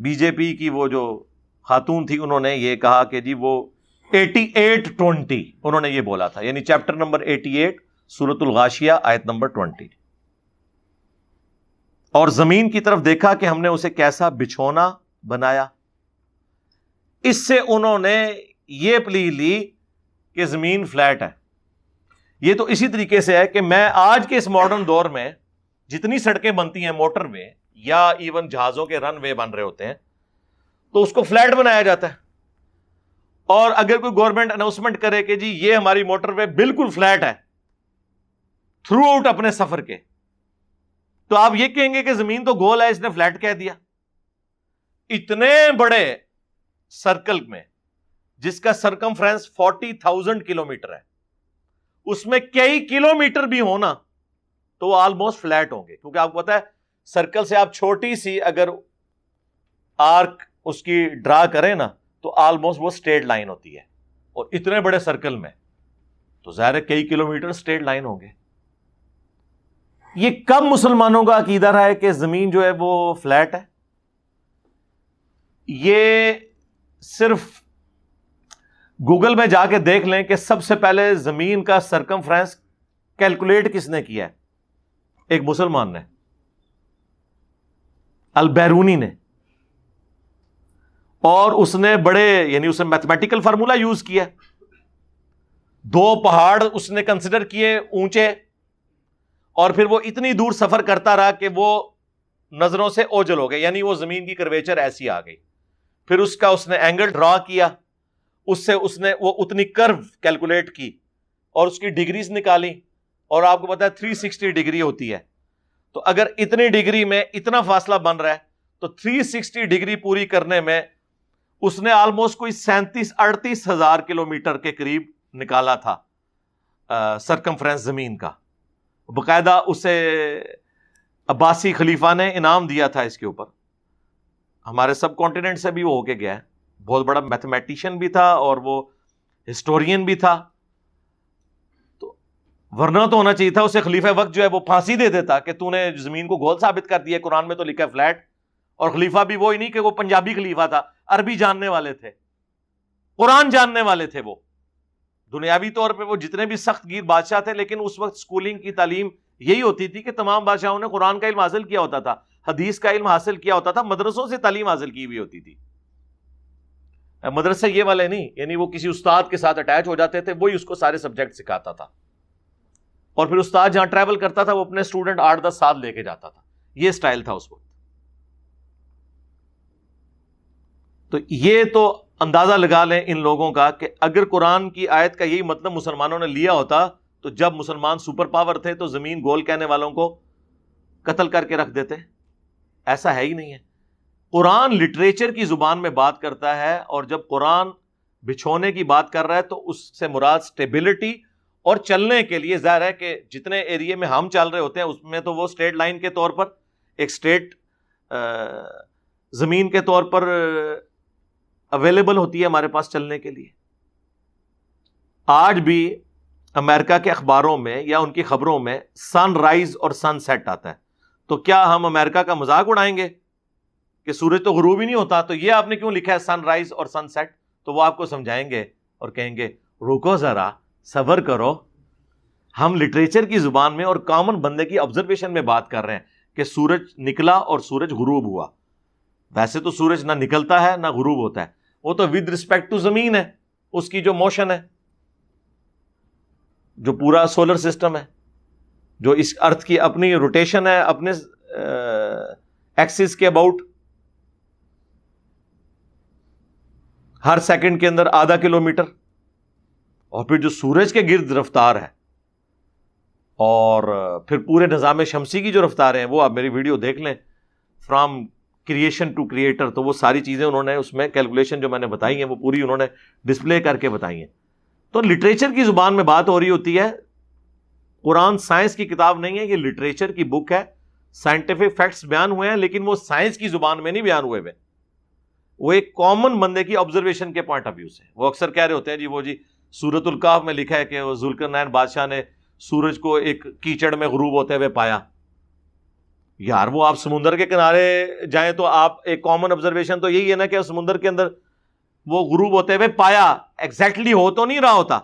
بی جے پی کی وہ جو خاتون تھی، انہوں نے یہ کہا کہ جی وہ ایٹی ایٹ ٹوینٹی، انہوں نے یہ بولا تھا۔ یعنی چیپٹر نمبر ایٹی ایٹ سورت الغاشیہ، آیت نمبر ٹوینٹی۔ اور زمین کی طرف دیکھا کہ ہم نے اسے کیسا بچھونا بنایا۔ اس سے انہوں نے یہ پلی لی کہ زمین فلیٹ ہے۔ یہ تو اسی طریقے سے ہے کہ میں آج کے اس ماڈرن دور میں جتنی سڑکیں بنتی ہیں موٹر وے یا ایون جہازوں کے رن وے بن رہے ہوتے ہیں، تو اس کو فلیٹ بنایا جاتا ہے۔ اور اگر کوئی گورنمنٹ اناؤنسمنٹ کرے کہ جی یہ ہماری موٹر وے بالکل فلیٹ ہے تھرو آؤٹ اپنے سفر کے، تو آپ یہ کہیں گے کہ زمین تو گول ہے، اس نے فلیٹ کہہ دیا۔ اتنے بڑے سرکل میں، جس کا circumference forty thousand kilometre ہے۔ اس میں کئی کلو میٹر بھی ہونا تو وہ آلموسٹ فلیٹ ہوں گے۔ کیونکہ آپ کو پتا ہے سرکل سے آپ چھوٹی سی اگر آرک اس کی ڈرا کریں نا، تو آلموسٹ وہ اسٹیٹ لائن ہوتی ہے۔ اور اتنے بڑے سرکل میں، تو ظاہر کئی کلو میٹر اسٹیٹ لائن ہوں گے۔ یہ کم مسلمانوں کا عقیدہ رہا ہے کہ زمین جو ہے وہ فلیٹ ہے؟ یہ صرف گوگل میں جا کے دیکھ لیں کہ سب سے پہلے زمین کا سرکم فرینس کیلکولیٹ کس نے کیا ہے؟ ایک مسلمان نے، البیرونی نے۔ اور اس نے بڑے یعنی اس نے میتھمیٹیکل فارمولا یوز کیا۔ دو پہاڑ اس نے کنسیڈر کیے اونچے۔ اور پھر وہ اتنی دور سفر کرتا رہا کہ وہ نظروں سے اوجل ہو گئے یعنی وہ زمین کی کرویچر ایسی آ گئی۔ پھر اس کا اس نے اینگل ڈرا کیا۔ اس سے اس نے وہ اتنی کرو کیلکولیٹ کی اور اس کی ڈگریز نکالی اور آپ کو پتا ہے تھری سکسٹی ڈگری ہوتی ہے۔ تو اگر اتنی ڈگری میں اتنا فاصلہ بن رہا ہے، تو تھری سکسٹی ڈگری پوری کرنے میں اس نے آلموسٹ کوئی سینتیس، اڑتیس ہزار کلو میٹر کے قریب نکالا تھا سرکمفرنس زمین کا۔ باقاعدہ اسے عباسی خلیفہ نے انعام دیا تھا اس کے اوپر۔ ہمارے سب کانٹیننٹ سے بھی وہ ہو کے گیا ہے۔ بہت بڑا میتھمیٹیشین بھی تھا اور وہ ہسٹورین بھی تھا۔ تو ورنہ تو ہونا چاہیے تھا اسے خلیفہ وقت جو ہے وہ پھانسی دے دیتا کہ تو نے زمین کو گول ثابت کر دیا قرآن میں تو لکھا ہے فلیٹ اور خلیفہ بھی وہی نہیں کہ وہ پنجابی خلیفہ تھا، عربی جاننے والے تھے۔ قرآن جاننے والے تھے وہ۔ دنیاوی طور پہ وہ جتنے بھی سخت گیر بادشاہ تھے، لیکن اس وقت اسکولنگ کی تعلیم یہی ہوتی تھی کہ تمام بادشاہوں نے قرآن کا علم حاصل کیا ہوتا تھا، حدیث کا علم حاصل کیا ہوتا تھا، مدرسوں سے تعلیم حاصل کی ہوئی ہوتی تھی۔ مدرسے یہ والے نہیں یعنی وہ کسی استاد کے ساتھ اٹیچ ہو جاتے تھے، وہی اس کو سارے سبجیکٹ سکھاتا تھا۔ اور پھر استاد جہاں ٹریول کرتا تھا، وہ اپنے اسٹوڈنٹ آٹھ دس سال لے کے جاتا تھا۔ یہ اسٹائل تھا اس وقت۔ تو یہ تو اندازہ لگا لیں ان لوگوں کا کہ اگر قرآن کی آیت کا یہی مطلب مسلمانوں نے لیا ہوتا، تو جب مسلمان سپر پاور تھے، تو زمین گول کہنے والوں کو قتل کر کے رکھ دیتے۔ ایسا ہے ہی نہیں ہے۔ قرآن لٹریچر کی زبان میں بات کرتا ہے اور جب قرآن بچھونے کی بات کر رہا ہے تو اس سے مراد اسٹیبلٹی اور چلنے کے لیے ظاہر ہے کہ جتنے ایریے میں ہم چل رہے ہوتے ہیں، اس میں تو وہ اسٹیٹ لائن کے طور پر، ایک اسٹیٹ زمین کے طور پر اویلیبل ہوتی ہے ہمارے پاس چلنے کے لیے۔ آج بھی امریکہ کے اخباروں میں یا ان کی خبروں میں سن رائز اور سن سیٹ آتا ہے۔ تو کیا ہم امریکہ کا مذاق اڑائیں گے؟ کہ سورج تو غروب ہی نہیں ہوتا، تو یہ آپ نے کیوں لکھا ہے سن رائز اور سن سیٹ تو وہ آپ کو سمجھائیں گے اور کہیں گے، رکو ذرا، صبر کرو۔ ہم لٹریچر کی زبان میں اور کامن بندے کی آبزرویشن میں بات کر رہے ہیں کہ سورج نکلا اور سورج غروب ہوا۔ ویسے تو سورج نہ نکلتا ہے، نہ غروب ہوتا ہے۔ وہ تو ود رسپیکٹ ٹو زمین ہے، اس کی جو موشن ہے، جو پورا سولر سسٹم ہے، جو اس ارتھ کی اپنی روٹیشن ہے، اپنے ایکسس کے اباؤٹ ہر سیکنڈ کے اندر آدھا کلو میٹر۔ اور پھر جو سورج کے گرد رفتار ہے، اور پھر پورے نظام شمسی کی جو رفتار ہیں، وہ آپ میری ویڈیو دیکھ لیں۔ فرام کریشن ٹو کریٹر تو وہ ساری چیزیں انہوں نے اس میں کیلکولیشن جو میں نے بتائی ہیں، وہ پوری انہوں نے ڈسپلے کر کے بتائی ہیں۔ تو لٹریچر کی زبان میں بات ہو رہی ہوتی ہے۔ قرآن سائنس کی کتاب نہیں ہے، یہ لٹریچر کی بک ہے۔ سائنٹیفک فیکٹس بیان ہوئے ہیں، لیکن وہ سائنس کی زبان میں نہیں بیان ہوئے ہوئے۔ وہ ایک کامن بندے کی آبزرویشن کے پوائنٹ آف ویو سے وہ اکثر کہہ رہے ہوتے ہیں جی وہ جی سورت القاف میں لکھا ہے کہ وہ ذوالکر نائن بادشاہ نے سورج کو ایک کیچڑ میں غروب ہوتے ہوئے پایا۔ یار وہ آپ سمندر کے کنارے جائیں تو آپ ایک کامن آبزرویشن تو یہی ہے نا کہ سمندر کے اندر وہ غروب ہوتے ہوئے پایا۔ ایگزیکٹلی ہو تو نہیں رہا ہوتا۔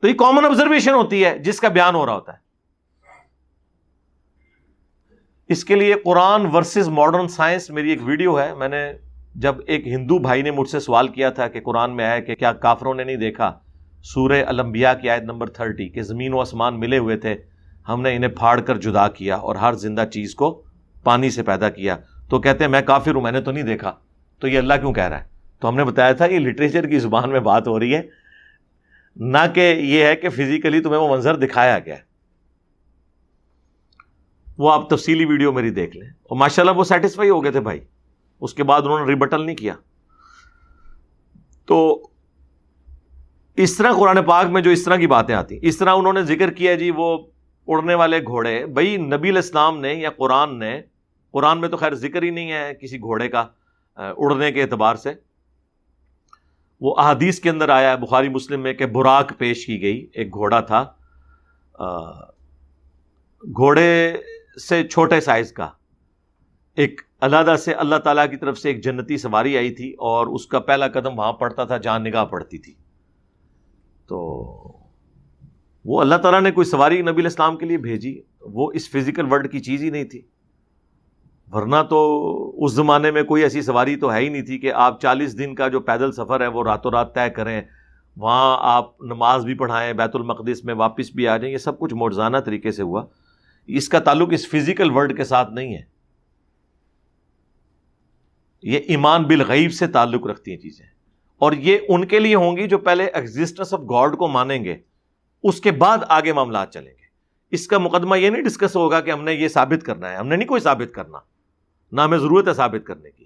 تو یہ کامن آبزرویشن ہوتی ہے، جس کا بیان ہو رہا ہوتا ہے۔ اس کے لیے قرآن ورسز ماڈرن سائنس میری ایک ویڈیو ہے۔ میں نے جب ایک ہندو بھائی نے مجھ سے سوال کیا تھا کہ قرآن میں آیا کہ کیا کافروں نے نہیں دیکھا سورہ الانبیاء کی آیت نمبر تھرٹی کہ زمین و آسمان ملے ہوئے تھے، ہم نے انہیں پھاڑ کر جدا کیا اور ہر زندہ چیز کو پانی سے پیدا کیا۔ تو کہتے ہیں، میں کافر ہوں، میں نے تو نہیں دیکھا۔ تو یہ اللہ کیوں کہہ رہا ہے؟ تو ہم نے بتایا تھا، یہ لٹریچر کی زبان میں بات ہو رہی ہے۔ نہ کہ یہ ہے کہ فزیکلی تمہیں وہ منظر دکھایا گیا۔ وہ آپ تفصیلی ویڈیو میری دیکھ لیں۔ اور ماشاء اللہ وہ سیٹسفائی ہو گئے تھے بھائی۔ اس کے بعد انہوں نے ریبٹل نہیں کیا۔ تو اس طرح قرآن پاک میں جو اس طرح کی باتیں آتی اس طرح انہوں نے ذکر کیا جی وہ اڑنے والے گھوڑے۔ بھائی، نبی الاسلام نے یا قرآن نے، قرآن میں تو خیر ذکر ہی نہیں ہے کسی گھوڑے کا اڑنے کے اعتبار سے۔ وہ احادیث کے اندر آیا ہے، بخاری مسلم میں کہ براک پیش کی گئی، ایک گھوڑا تھا۔ گھوڑے سے چھوٹے سائز کا۔ ایک علیحدہ سے اللہ تعالیٰ کی طرف سے ایک جنتی سواری آئی تھی اور اس کا پہلا قدم وہاں پڑتا تھا جہاں نگاہ پڑتی تھی۔ تو وہ اللہ تعالیٰ نے کوئی سواری نبی الاسلام کے لیے بھیجی، وہ اس فزیکل ورلڈ کی چیز ہی نہیں تھی۔ ورنہ تو اس زمانے میں کوئی ایسی سواری تو ہے ہی نہیں تھی کہ آپ چالیس دن کا جو پیدل سفر ہے وہ راتوں رات طے کریں، وہاں آپ نماز بھی پڑھائیں، بیت المقدس میں واپس بھی آ جائیں، یہ سب کچھ مرزانہ طریقے سے ہوا۔ اس کا تعلق اس فزیکل ورلڈ کے ساتھ نہیں ہے۔ یہ ایمان بالغیب سے تعلق رکھتی ہیں چیزیں۔ اور یہ ان کے لیے ہوں گی جو پہلے ایگزٹنس آف گاڈ کو مانیں گے، اس کے بعد آگے معاملات چلیں گے۔ اس کا مقدمہ یہ نہیں ڈسکس ہوگا کہ ہم نے یہ ثابت کرنا ہے۔ ہم نے نہیں کوئی ثابت کرنا۔ نہ ہمیں ضرورت ہے ثابت کرنے کی۔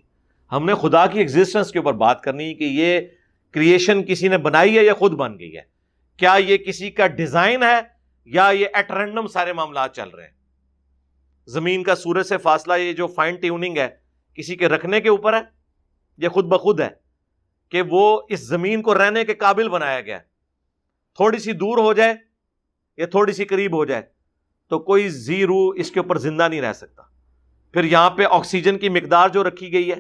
ہم نے خدا کی ایگزٹنس کے اوپر بات کرنی کہ یہ کریشن کسی نے بنائی ہے یا خود بن گئی ہے۔ کیا یہ کسی کا ڈیزائن ہے؟ یا یہ ایٹ رینڈم سارے معاملات چل رہے ہیں۔ زمین کا سورج سے فاصلہ یہ جو فائن ٹیوننگ ہے، کسی کے رکھنے کے اوپر ہے، یہ خود بخود ہے کہ وہ اس زمین کو رہنے کے قابل بنایا گیا تھوڑی سی دور ہو جائے یا تھوڑی سی قریب ہو جائے تو کوئی زی روح اس کے اوپر زندہ نہیں رہ سکتا۔ پھر یہاں پہ آکسیجن کی مقدار جو رکھی گئی ہے،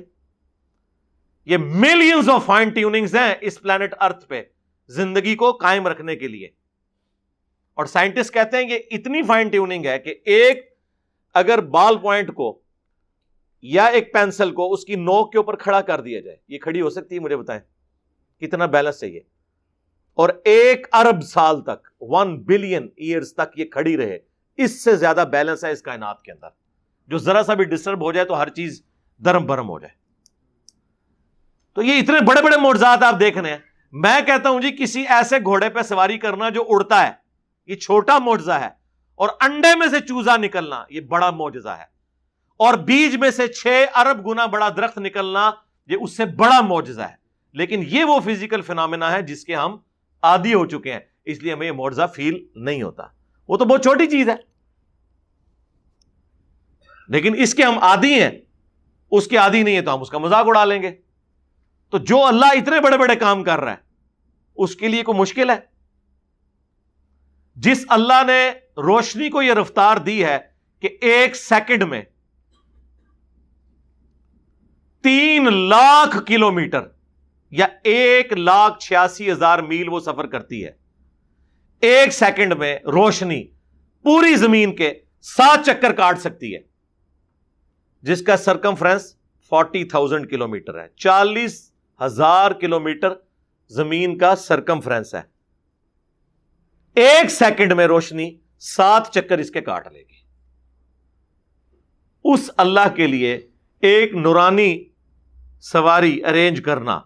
یہ ملینز آف فائن ٹیوننگز ہیں اس پلانٹ ارتھ پہ، زندگی کو قائم رکھنے کے لیے۔ اور سائنٹسٹ کہتے ہیں کہ اتنی فائن ٹیوننگ ہے کہ ایک اگر بال پوائنٹ کو یا ایک پینسل کو اس کی نوک کے اوپر کھڑا کر دیا جائے، یہ کھڑی ہو سکتی ہے مجھے بتائیں؟ کتنا بیلنس چاہیے اور ایک ارب سال تک ون بلین ایئرس تک یہ کھڑی رہے، اس سے زیادہ بیلنس ہے اس کائنات کے اندر۔ جو ذرا سا بھی ڈسٹرب ہو جائے تو ہر چیز درم برم ہو جائے۔ تو یہ اتنے بڑے بڑے موڑزات آپ دیکھنے ہیں۔ میں کہتا ہوں جی کسی ایسے گھوڑے پہ سواری کرنا جو اڑتا ہے یہ چھوٹا موجزہ ہے اور انڈے میں سے چوزا نکلنا یہ بڑا موجزہ ہے اور بیج میں سے چھ ارب گنا بڑا درخت نکلنا یہ اس سے بڑا معجزہ ہے لیکن یہ وہ فزیکل فنامنا ہے جس کے ہم آدھی ہو چکے ہیں اس لیے ہمیں یہ معجزہ فیل نہیں ہوتا وہ تو بہت چھوٹی چیز ہے لیکن اس کے ہم آدھی ہیں اس کے آدھی نہیں ہے تو ہم اس کا مذاق اڑا لیں گے تو جو اللہ اتنے بڑے بڑے کام کر رہا ہے اس کے لیے کوئی مشکل ہے جس اللہ نے روشنی کو یہ رفتار دی ہے کہ ایک سیکنڈ میں تین لاکھ کلو میٹر یا ایک لاکھ چھیاسی ہزار میل وہ سفر کرتی ہے۔ ایک سیکنڈ میں روشنی پوری زمین کے سات چکر کاٹ سکتی ہے، جس کا circumference forty thousand kilometre ہے۔ چالیس ہزار کلو میٹر زمین کا سرکم فرینس ہے۔ ایک سیکنڈ میں روشنی سات چکر اس کے کاٹ لے گی۔ اس اللہ کے لیے ایک نورانی سواری ارینج کرنا،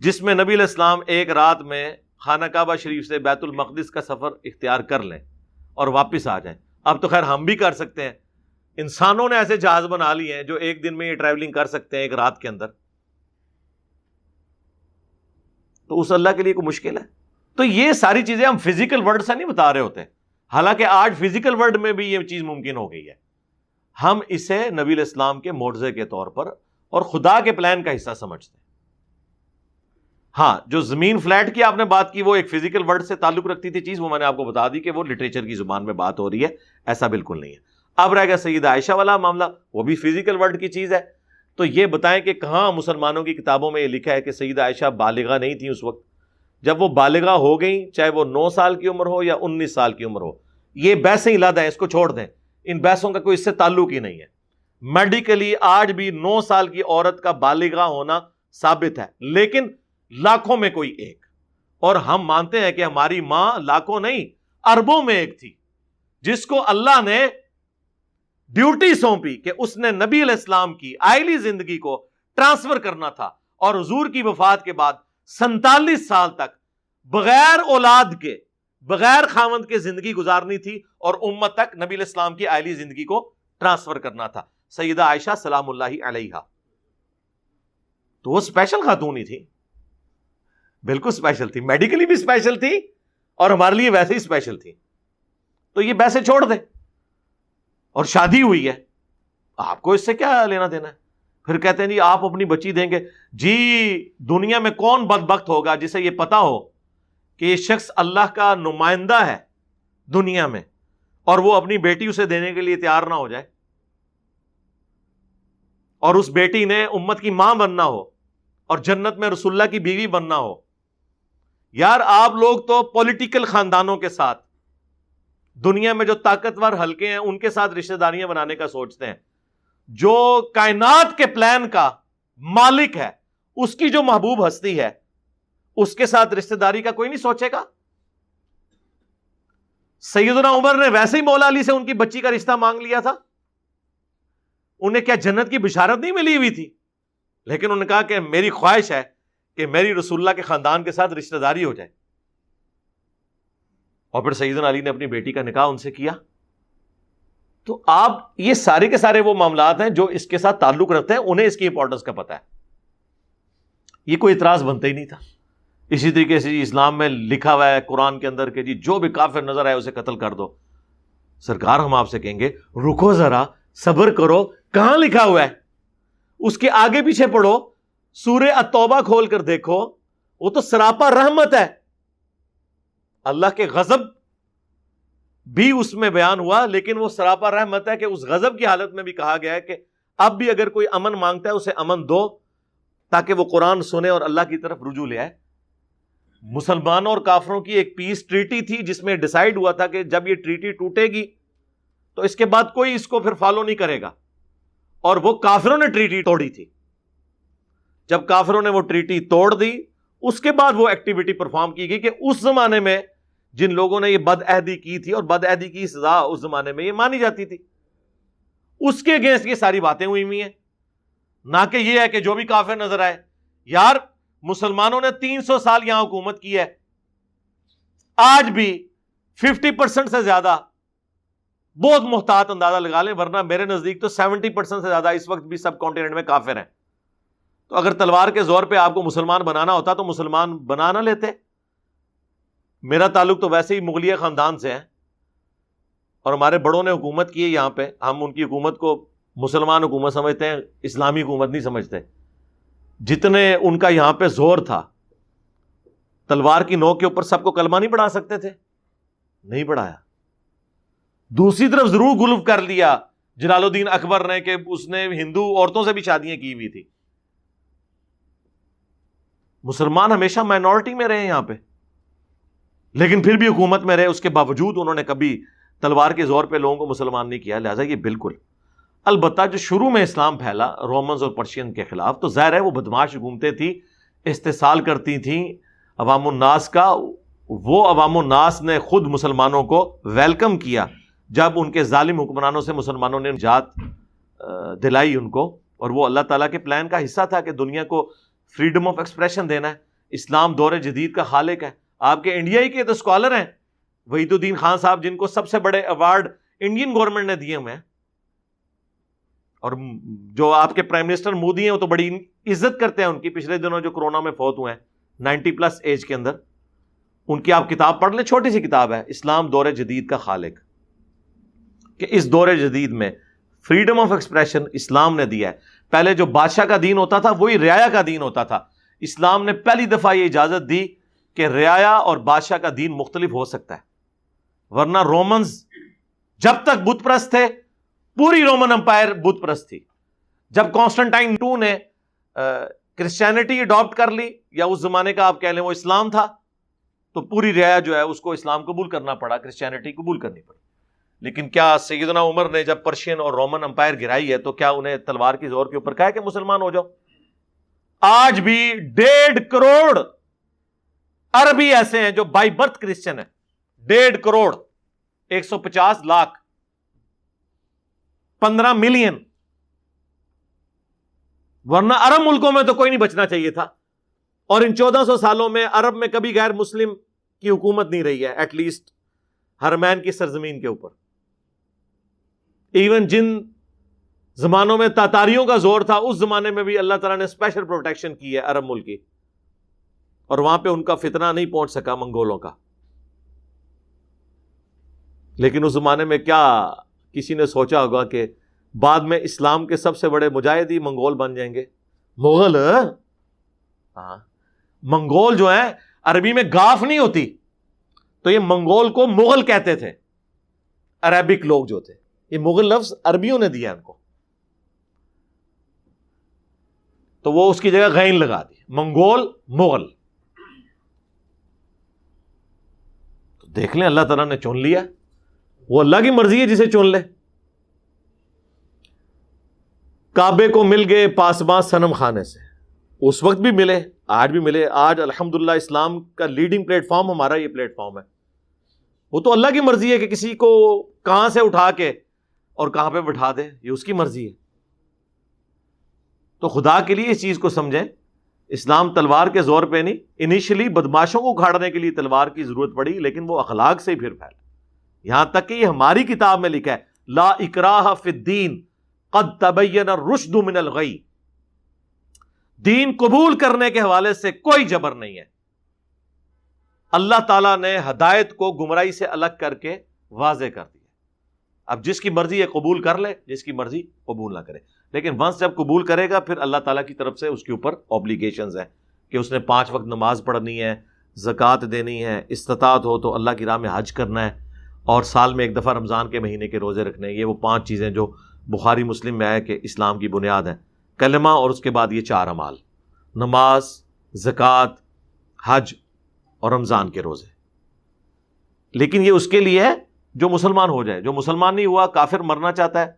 جس میں نبی الاسلام ایک رات میں خانہ کعبہ شریف سے بیت المقدس کا سفر اختیار کر لیں اور واپس آ جائیں۔ اب تو خیر ہم بھی کر سکتے ہیں۔ انسانوں نے ایسے جہاز بنا لیے ہیں جو ایک دن میں یہ ٹریولنگ کر سکتے ہیں ایک رات کے اندر۔ تو اس اللہ کے لیے کوئی مشکل ہے؟ تو یہ ساری چیزیں ہم فزیکل ورڈ سے نہیں بتا رہے ہوتے۔ حالانکہ آج فزیکل ورڈ میں بھی یہ چیز ممکن ہو گئی ہے۔ ہم اسے نبی الاسلام کے معجزے کے طور پر اور خدا کے پلان کا حصہ سمجھتے ہیں۔ ہاں جو زمین فلیٹ کی آپ نے بات کی، وہ ایک فزیکل ورڈ سے تعلق رکھتی تھی چیز، وہ میں نے آپ کو بتا دی کہ وہ لٹریچر کی زبان میں بات ہو رہی ہے۔ ایسا بالکل نہیں ہے۔ اب رہے گا سید عائشہ والا معاملہ، وہ بھی فزیکل ورڈ کی چیز ہے۔ تو یہ بتائیں کہ کہاں مسلمانوں کی کتابوں میں یہ لکھا ہے کہ سید عائشہ بالغہ نہیں تھی اس وقت۔ جب وہ بالغہ ہو گئیں، چاہے وہ نو سال کی عمر ہو یا انیس سال کی عمر ہو، یہ بحثیں لاد ہیں، اس کو چھوڑ دیں۔ ان بحثوں کا کوئی اس سے تعلق ہی نہیں ہے۔ میڈیکلی آج بھی نو سال کی عورت کا بالغہ ہونا ثابت ہے، لیکن لاکھوں میں کوئی ایک۔ اور ہم مانتے ہیں کہ ہماری ماں لاکھوں نہیں، اربوں میں ایک تھی، جس کو اللہ نے ڈیوٹی سونپی کہ اس نے نبی علیہ السلام کی آئلی زندگی کو ٹرانسفر کرنا تھا اور حضور کی وفات کے بعد سنتالیس سال تک بغیر اولاد کے، بغیر خامند کے زندگی گزارنی تھی اور امت تک نبی علیہ السلام کی آئلی زندگی کو ٹرانسفر کرنا تھا۔ سیدہ عائشہ سلام اللہ علیہ تو وہ اسپیشل خاتون ہی تھی۔ بالکل اسپیشل تھی میڈیکلی بھی اسپیشل تھی اور ہمارے لیے ویسے ہی اسپیشل تھی۔ تو یہ ویسے چھوڑ دیں اور شادی ہوئی ہے۔ آپ کو اس سے کیا لینا دینا ہے؟ پھر کہتے ہیں جی آپ اپنی بچی دیں گے۔ جی دنیا میں کون بد بخت ہوگا جسے یہ پتا ہو کہ یہ شخص اللہ کا نمائندہ ہے دنیا میں اور وہ اپنی بیٹی اسے دینے کے لیے تیار نہ ہو جائے۔ اور اس بیٹی نے امت کی ماں بننا ہو اور جنت میں رسول اللہ کی بیوی بننا ہو۔ یار، آپ لوگ تو پولیٹیکل خاندانوں کے ساتھ دنیا میں جو طاقتور ہلکے ہیں، ان کے ساتھ رشتہ داریاں بنانے کا سوچتے ہیں۔ جو کائنات کے پلان کا مالک ہے، اس کی جو محبوب ہستی ہے، اس کے ساتھ رشتہ داری کا کوئی نہیں سوچے گا؟ سیدنا عمر نے ویسے ہی مولا علی سے ان کی بچی کا رشتہ مانگ لیا تھا۔ انہیں کیا جنت کی بشارت نہیں ملی ہوئی تھی؟ لیکن انہوں نے کہا کہ میری خواہش ہے کہ میری رسول اللہ کے خاندان کے ساتھ رشتہ داری ہو جائے۔ اور پھر سعید علی نے اپنی بیٹی کا نکاح ان سے کیا؟ تو آپ یہ سارے کے سارے وہ معاملات ہیں جو اس کے ساتھ تعلق رکھتے ہیں، انہیں اس کی امپورٹنس کا پتا ہے۔ یہ کوئی اعتراض بنتا ہی نہیں تھا۔ اسی طریقے سے جی اسلام میں لکھا ہوا ہے، قرآن کے اندر کہ جی جو بھی کافر نظر آئے اسے قتل کر دو۔ سرکار ہم آپ سے کہیں گے، رکو ذرا، صبر کرو۔ کہاں لکھا ہوا ہے؟ اس کے آگے پیچھے پڑھو۔ سورہ اتوبہ کھول کر دیکھو۔ وہ تو سراپا رحمت ہے۔ اللہ کے غضب بھی اس میں بیان ہوا، لیکن وہ سراپا رحمت ہے کہ اس غضب کی حالت میں بھی کہا گیا ہے کہ اب بھی اگر کوئی امن مانگتا ہے، اسے امن دو تاکہ وہ قرآن سنے اور اللہ کی طرف رجوع لے آئے۔ مسلمانوں اور کافروں کی ایک پیس ٹریٹی تھی، جس میں ڈسائیڈ ہوا تھا کہ جب یہ ٹریٹی ٹوٹے گی، تو اس کے بعد کوئی اس کو پھر فالو نہیں کرے گا۔ اور وہ کافروں نے ٹریٹی توڑی تھی۔ جب کافروں نے وہ ٹریٹی توڑ دی، اس کے بعد وہ ایکٹیویٹی پرفارم کی گئی کہ اس زمانے میں جن لوگوں نے یہ بد عہدی کی تھی اور بد عہدی کی سزا اس زمانے میں یہ مانی جاتی تھی۔ اس کے اگینسٹ یہ ساری باتیں ہوئی ہوئی ہیں۔ نہ کہ یہ ہے کہ جو بھی کافر نظر آئے۔ یار، مسلمانوں نے تین سو سال یہاں حکومت کی ہے۔ آج بھی ففٹی پرسینٹ سے زیادہ بہت محتاط اندازہ لگا لیں، ورنہ میرے نزدیک تو سیونٹی پرسینٹ سے زیادہ اس وقت بھی سب کانٹیننٹ میں کافر ہیں۔ تو اگر تلوار کے زور پہ آپ کو مسلمان بنانا ہوتا تو مسلمان بنا نہ لیتے۔ میرا تعلق تو ویسے ہی مغلیہ خاندان سے ہے اور ہمارے بڑوں نے حکومت کی ہے یہاں پہ۔ ہم ان کی حکومت کو مسلمان حکومت سمجھتے ہیں، اسلامی حکومت نہیں سمجھتے۔ جتنے ان کا یہاں پہ زور تھا، تلوار کی نو کے اوپر سب کو کلمہ نہیں پڑھا سکتے تھے۔ نہیں پڑھایا۔ دوسری طرف ضرور گلف کر لیا۔ جلال الدین اکبر نے کہ اس نے ہندو عورتوں سے بھی شادیاں کی ہوئی تھی مسلمان ہمیشہ مائنورٹی میں رہے یہاں پہ۔ لیکن پھر بھی حکومت میں رہے، اس کے باوجود انہوں نے کبھی تلوار کے زور پہ لوگوں کو مسلمان نہیں کیا۔ لہٰذا یہ بالکل۔ البتہ جو شروع میں اسلام پھیلا، رومنز اور پرشین کے خلاف، تو ظاہر ہے وہ بدماش حکومتیں تھیں، استحصال کرتی تھیں۔ عوام الناس کا، وہ عوام الناس نے خود مسلمانوں کو ویلکم کیا۔ جب ان کے ظالم حکمرانوں سے مسلمانوں نے نجات دلائی ان کو، اور وہ اللہ تعالیٰ کے پلان کا حصہ تھا کہ دنیا کو فریڈم آف ایکسپریشن دینا ہے۔ اسلام دور جدید کا خالق ہے۔ آپ کے انڈیا ہی کے تو اسکالر ہیں۔ وحید الدین خان صاحب جن کو سب سے بڑے ایوارڈ انڈین گورنمنٹ نے دیے ہوئے ہیں۔ اور جو آپ کے پرائم منسٹر مودی ہیں، وہ تو بڑی عزت کرتے ہیں ان کی۔ پچھلے دنوں جو کرونا میں فوت ہوئے ہیں، نائنٹی پلس ایج کے اندر، ان کی آپ کتاب پڑھ لیں، چھوٹی سی کتاب ہے، اسلام دور جدید کا خالق۔ کہ اس دور جدید میں فریڈم آف ایکسپریشن اسلام نے دیا ہے۔ پہلے جو بادشاہ کا دین ہوتا تھا، وہی ریا کا دین ہوتا تھا۔ اسلام نے پہلی دفعہ یہ اجازت دی کہ ریا اور بادشاہ کا دین مختلف ہو سکتا ہے۔ ورنہ رومنز جب تک بت پرست تھے، پوری رومن امپائر بت پرست تھی۔ جب کانسٹنٹائن ٹو نے کرسچینٹی اڈاپٹ کر لی، یا اس زمانے کا آپ کہہ لیں وہ اسلام تھا، تو پوری ریا جو ہے اس کو اسلام قبول کرنا پڑا کرسچینٹی قبول کرنی پڑی۔ لیکن کیا سیدنا عمر نے جب پرشین اور رومن امپائر گرائی ہے، تو کیا انہیں تلوار کی زور کے اوپر کہا کہ مسلمان ہو جاؤ؟ آج بھی ڈیڑھ کروڑ عربی ایسے ہیں جو بائی برتھ کرسچن ہیں۔ ڈیڑھ کروڑ، ایک سو پچاس لاکھ، پندرہ ملین۔ ورنہ عرب ملکوں میں تو کوئی نہیں بچنا چاہیے تھا۔ اور ان چودہ سو سالوں میں عرب میں کبھی غیر مسلم کی حکومت نہیں رہی ہے ایٹ لیسٹ ہرمین کی سرزمین کے اوپر۔ ایون جن زمانوں میں تاتاریوں کا زور تھا، اس زمانے میں بھی اللہ تعالیٰ نے اسپیشل پروٹیکشن کی ہے عرب ملک کی۔ اور وہاں پہ ان کا فتنہ نہیں پہنچ سکا منگولوں کا۔ لیکن اس زمانے میں کیا کسی نے سوچا ہوگا کہ بعد میں اسلام کے سب سے بڑے مجاہدی منگول بن جائیں گے؟ مغل ہاں؟ منگول جو ہے عربی میں گاف نہیں ہوتی۔ تو یہ منگول کو مغل کہتے تھے۔ عربک لوگ جو تھے۔ یہ مغل لفظ عربیوں نے دیا ان کو۔ تو وہ اس کی جگہ غین لگا دی۔ منگول مغل۔ دیکھ لیں، اللہ تعالیٰ نے چن لیا۔ وہ اللہ کی مرضی ہے جسے چن لے۔ کعبے کو مل گئے پاسباں سنم خانے سے۔ اس وقت بھی ملے، آج بھی ملے۔ آج الحمد اسلام کا لیڈنگ پلیٹ فارم ہمارا یہ پلیٹ فارم ہے۔ وہ تو اللہ کی مرضی ہے کہ کسی کو کہاں سے اٹھا کے اور کہاں پہ بٹھا دے، یہ اس کی مرضی ہے۔ تو خدا کے لیے اس چیز کو سمجھیں۔ اسلام تلوار کے زور پہ نہیں انیشلی بدماشوں کو اکھاڑنے کے لیے تلوار کی ضرورت پڑی، لیکن وہ اخلاق سے ہی پھر پھیل یہاں تک کہ یہ ہماری کتاب میں لکھا ہے، لا اکراہ فی الدین قد تبین الرشد من الغی۔ دین قبول کرنے کے حوالے سے کوئی جبر نہیں ہے۔ اللہ تعالیٰ نے ہدایت کو گمراہی سے الگ کر کے واضح کر دیا۔ اب جس کی مرضی ہے قبول کر لے، جس کی مرضی قبول نہ کرے۔ لیکن ونس جب قبول کرے گا، پھر اللہ تعالیٰ کی طرف سے اس کے اوپر اوبلیگیشنز ہیں کہ اس نے پانچ وقت نماز پڑھنی ہے، زکوٰۃ دینی ہے، استطاعت ہو تو اللہ کی راہ میں حج کرنا ہے اور سال میں ایک دفعہ رمضان کے مہینے کے روزے رکھنے یہ وہ پانچ چیزیں جو بخاری مسلم میں آئے کہ اسلام کی بنیاد ہے کلمہ اور اس کے بعد یہ چار امال۔ نماز، زکوٰۃ، حج اور رمضان کے روزے۔ لیکن یہ اس کے لیے ہے جو مسلمان ہو جائے۔ جو مسلمان نہیں ہوا، کافر مرنا چاہتا ہے۔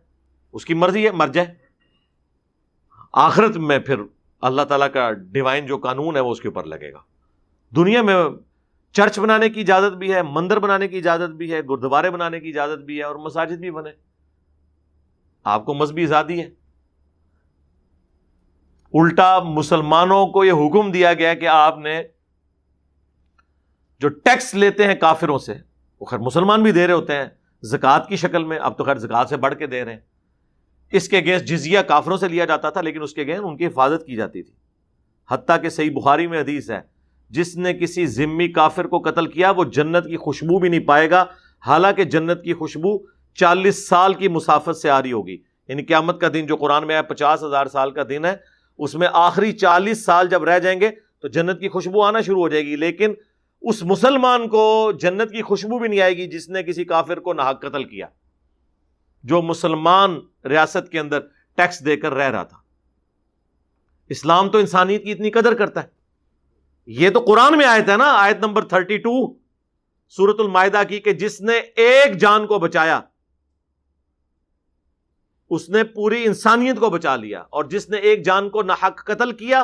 اس کی مرضی ہے، مر جائے۔ آخرت میں پھر اللہ تعالیٰ کا ڈیوائن جو قانون ہے وہ اس کے اوپر لگے گا۔ دنیا میں چرچ بنانے کی اجازت بھی ہے، مندر بنانے کی اجازت بھی ہے، گردوارے بنانے کی اجازت بھی ہے اور مساجد بھی بنے۔ آپ کو مذہبی آزادی ہے۔ الٹا مسلمانوں کو یہ حکم دیا گیا کہ آپ نے جو ٹیکس لیتے ہیں کافروں سے، وہ خیر مسلمان بھی دے رہے ہوتے ہیں، زکوٰۃ کی شکل میں، اب تو خیر زکوٰۃ سے بڑھ کے دے رہے ہیں۔ اس کے گیس جزیا کافروں سے لیا جاتا تھا، لیکن اس کے گیس ان کی حفاظت کی جاتی تھی۔ حتیٰ کہ صحیح بخاری میں حدیث ہے، جس نے کسی ذمی کافر کو قتل کیا، وہ جنت کی خوشبو بھی نہیں پائے گا۔ حالانکہ جنت کی خوشبو چالیس سال کی مسافت سے آ رہی ہوگی۔ یعنی قیامت کا دن جو قرآن میں ہے پچاس ہزار سال کا دن ہے، اس میں آخری چالیس سال جب رہ جائیں گے، تو جنت کی خوشبو آنا شروع ہو جائے گی۔ لیکن اس مسلمان کو جنت کی خوشبو بھی نہیں آئے گی جس نے کسی کافر کو نہ قتل کیا۔ جو مسلمان ریاست کے اندر ٹیکس دے کر رہ رہا تھا۔ اسلام تو انسانیت کی اتنی قدر کرتا ہے۔ یہ تو قرآن میں آیت ہے نا، آیت نمبر تھرٹی ٹو سورت المائدہ کی کہ جس نے ایک جان کو بچایا، اس نے پوری انسانیت کو بچا لیا اور جس نے ایک جان کو نہ حق قتل کیا،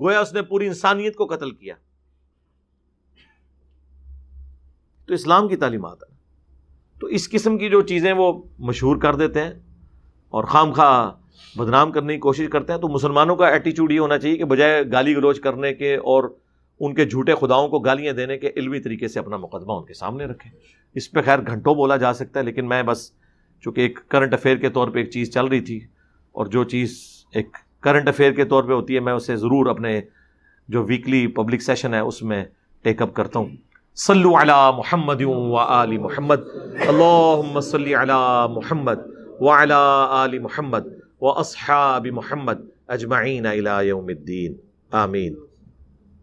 گویا اس نے پوری انسانیت کو قتل کیا۔ تو اسلام کی تعلیمات ہے تو اس قسم کی جو چیزیں وہ مشہور کر دیتے ہیں اور خام خواہ بدنام کرنے کی کوشش کرتے ہیں، تو مسلمانوں کا ایٹیچیوڈ یہ ہونا چاہیے کہ بجائے گالی گلوچ کرنے کے اور ان کے جھوٹے خداؤں کو گالیاں دینے کے علمی طریقے سے اپنا مقدمہ ان کے سامنے رکھیں۔ اس پہ خیر گھنٹوں بولا جا سکتا ہے، لیکن میں بس چونکہ ایک کرنٹ افیئر کے طور پہ ایک چیز چل رہی تھی اور جو چیز ایک کرنٹ افیئر کے طور پہ ہوتی ہے، میں اسے ضرور اپنے جو ویکلی پبلک سیشن ہے، اس میں ٹیک اپ کرتا ہوں۔ صلو علی محمد و آل محمد. اللہم صلی علی محمد وعلی آل محمد و اصحاب محمد اجمعین الى یوم الدین. آمین.